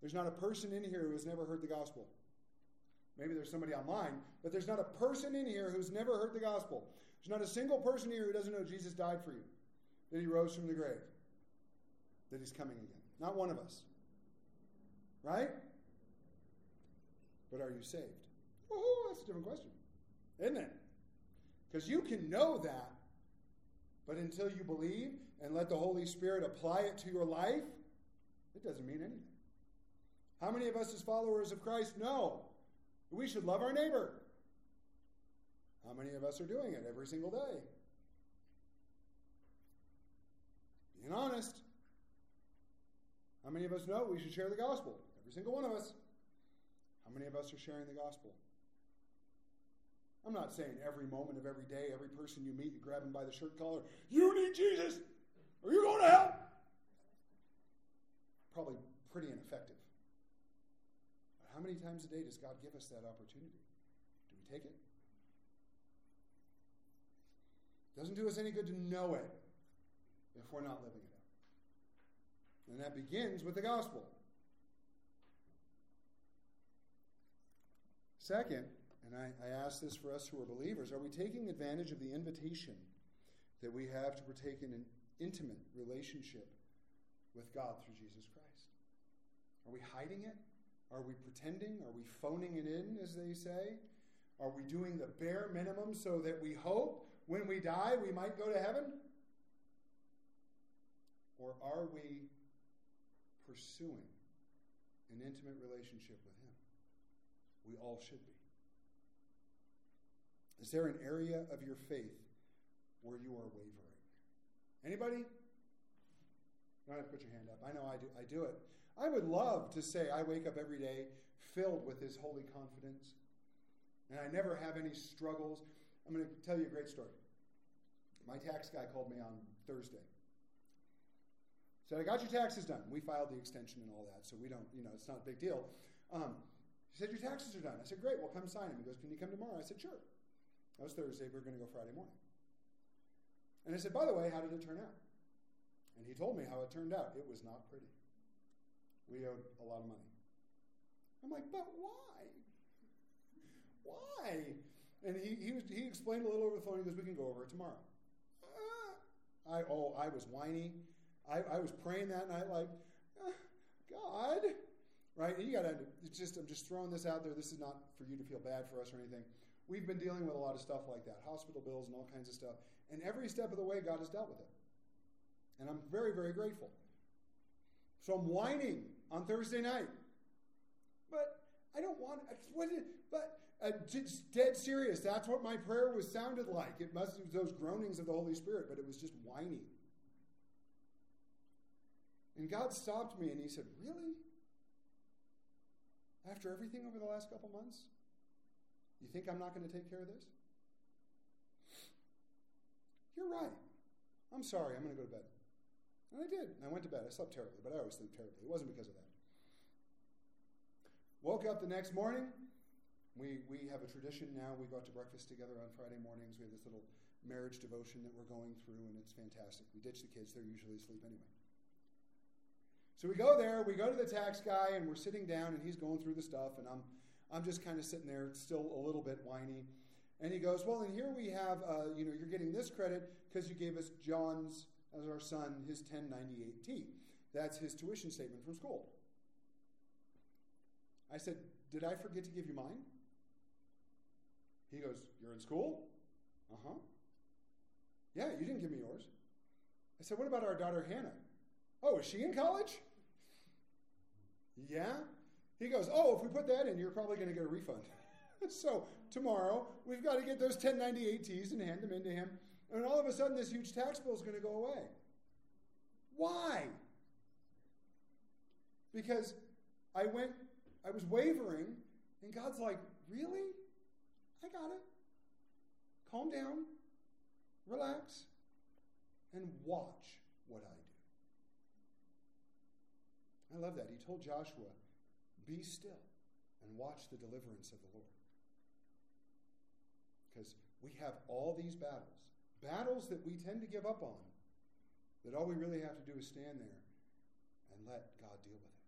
There's not a person in here who has never heard the gospel. Maybe there's somebody online, but there's not a person in here who's never heard the gospel. There's not a single person here who doesn't know Jesus died for you, that he rose from the grave, that he's coming again. Not one of us. Right? But are you saved? Oh, that's a different question, isn't it? Because you can know that, but until you believe and let the Holy Spirit apply it to your life, it doesn't mean anything. How many of us, as followers of Christ, know we should love our neighbor? How many of us are doing it every single day? Being honest. How many of us know we should share the gospel? Every single one of us. How many of us are sharing the gospel? I'm not saying every moment of every day, every person you meet, you grab them by the shirt collar, you need Jesus, or you're going to hell. Probably pretty ineffective. How many times a day does God give us that opportunity? Do we take it? Doesn't do us any good to know it if we're not living it out. And that begins with the gospel. Second, and I, I ask this for us who are believers, are we taking advantage of the invitation that we have to partake in an intimate relationship with God through Jesus Christ? Are we hiding it? Are we pretending? Are we phoning it in, as they say? Are we doing the bare minimum so that we hope when we die we might go to heaven? Or are we pursuing an intimate relationship with Him? We all should be. Is there an area of your faith where you are wavering? Anybody? You don't have to put your hand up. I know I do, I do it. I would love to say I wake up every day filled with His holy confidence, and I never have any struggles. I'm going to tell you a great story. My tax guy called me on Thursday. Said, I got your taxes done. We filed the extension and all that, so we don't, you know, it's not a big deal. Um, he said, Your taxes are done. I said, Great, well, come sign them. He goes, Can you come tomorrow? I said, Sure. That was Thursday. We are going to go Friday morning. And I said, By the way, how did it turn out? And he told me how it turned out. It was not pretty. We owed a lot of money. I'm like, But why? Why? And he, he, was, he explained a little over the phone. He goes, We can go over it tomorrow. Uh, I, oh, I was whiny. I, I was praying that night, like, uh, God, right? And you got to, just, I'm just throwing this out there. This is not for you to feel bad for us or anything. We've been dealing with a lot of stuff like that, hospital bills and all kinds of stuff. And every step of the way, God has dealt with it. And I'm very, very grateful. So I'm whining on Thursday night. But I don't want. What? But uh, dead serious. That's what my prayer was sounded like. It must have those groanings of the Holy Spirit, but it was just whining. And God stopped me and He said, "Really? After everything over the last couple months, you think I'm not going to take care of this?" You're right. I'm sorry. I'm going to go to bed. And I did. I went to bed. I slept terribly, but I always sleep terribly. It wasn't because of that. Woke up the next morning. We, we have a tradition now. We go out to breakfast together on Friday mornings. We have this little marriage devotion that we're going through, and it's fantastic. We ditch the kids, they're usually asleep anyway. So we go there, we go to the tax guy, and we're sitting down, and he's going through the stuff, and I'm, I'm just kind of sitting there, still a little bit whiny. And he goes, Well, and here we have, uh, you know, you're getting this credit because you gave us John's, as our son, his 1098T. That's his tuition statement from school. I said, Did I forget to give you mine? He goes, You're in school? Uh huh. Yeah, you didn't give me yours. I said, What about our daughter Hannah? Oh, is she in college? Yeah. He goes, Oh, if we put that in, you're probably going to get a refund. so tomorrow, we've got to get those 1098Ts and hand them into him. And all of a sudden, this huge tax bill is going to go away. Why? Because I went, I was wavering, and God's like, Really? I got it. Calm down, relax, and watch what I do. I love that. He told Joshua, Be still and watch the deliverance of the Lord. Because we have all these battles, battles that we tend to give up on, that all we really have to do is stand there and let God deal with it.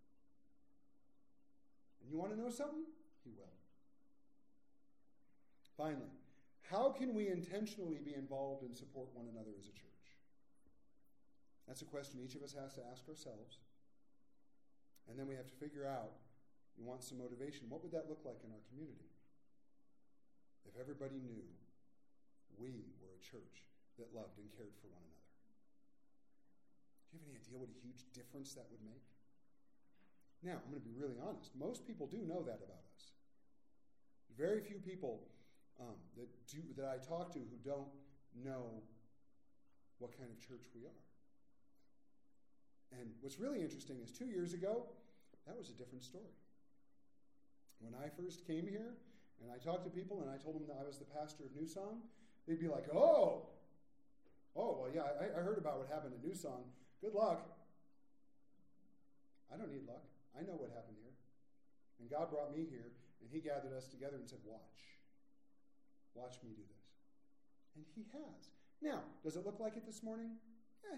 And you want to know something? He will. Finally, how can we intentionally be involved and support one another as a church? That's a question each of us has to ask ourselves. And then we have to figure out, we want some motivation. What would that look like in our community? If everybody knew we church that loved and cared for one another. Do you have any idea what a huge difference that would make? Now, I'm going to be really honest. Most people do know that about us. Very few people um, that do that I talk to who don't know what kind of church we are. And what's really interesting is two years ago, that was a different story. When I first came here and I talked to people and I told them that I was the pastor of New Song, they'd be like, oh, oh, well, yeah, I, I heard about what happened at New Song. Good luck. I don't need luck. I know what happened here. And God brought me here, and He gathered us together and said, Watch. Watch me do this. And he has. Now, does it look like it this morning? Eh.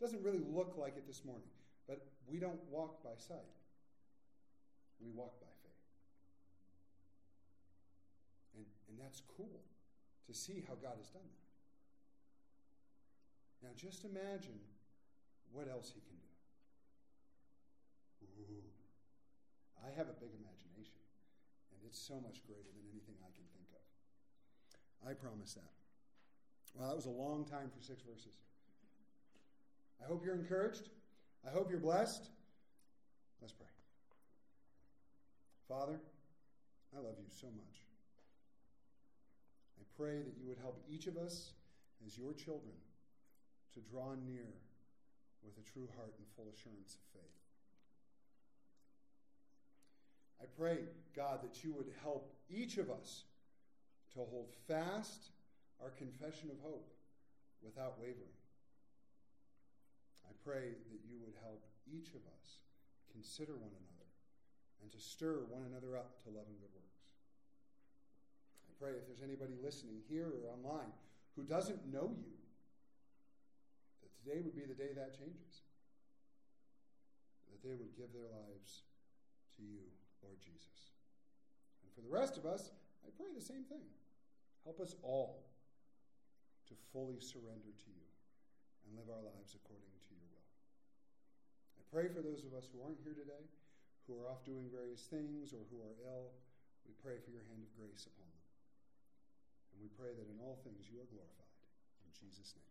Doesn't really look like it this morning. But we don't walk by sight, we walk by faith. And, that's cool to see how God has done that. Now, just imagine what else he can do. Ooh, I have a big imagination. And it's so much greater than anything I can think of. I promise that. Well, that was a long time for six verses. I hope you're encouraged. I hope you're blessed. Let's pray. Father, I love you so much. Pray that you would help each of us as your children to draw near with a true heart and full assurance of faith. I pray, God, that you would help each of us to hold fast our confession of hope without wavering. I pray that you would help each of us consider one another and to stir one another up to love and good works. Pray if there's anybody listening here or online who doesn't know you, that today would be the day that changes. That they would give their lives to you Lord Jesus. And for the rest of us, I pray the same thing. Help us all to fully surrender to you and live our lives according to your will. I pray for those of us who aren't here today, who are off doing various things or who are ill. We pray for your hand of grace upon. And we pray that in all things you are glorified. In Jesus' name.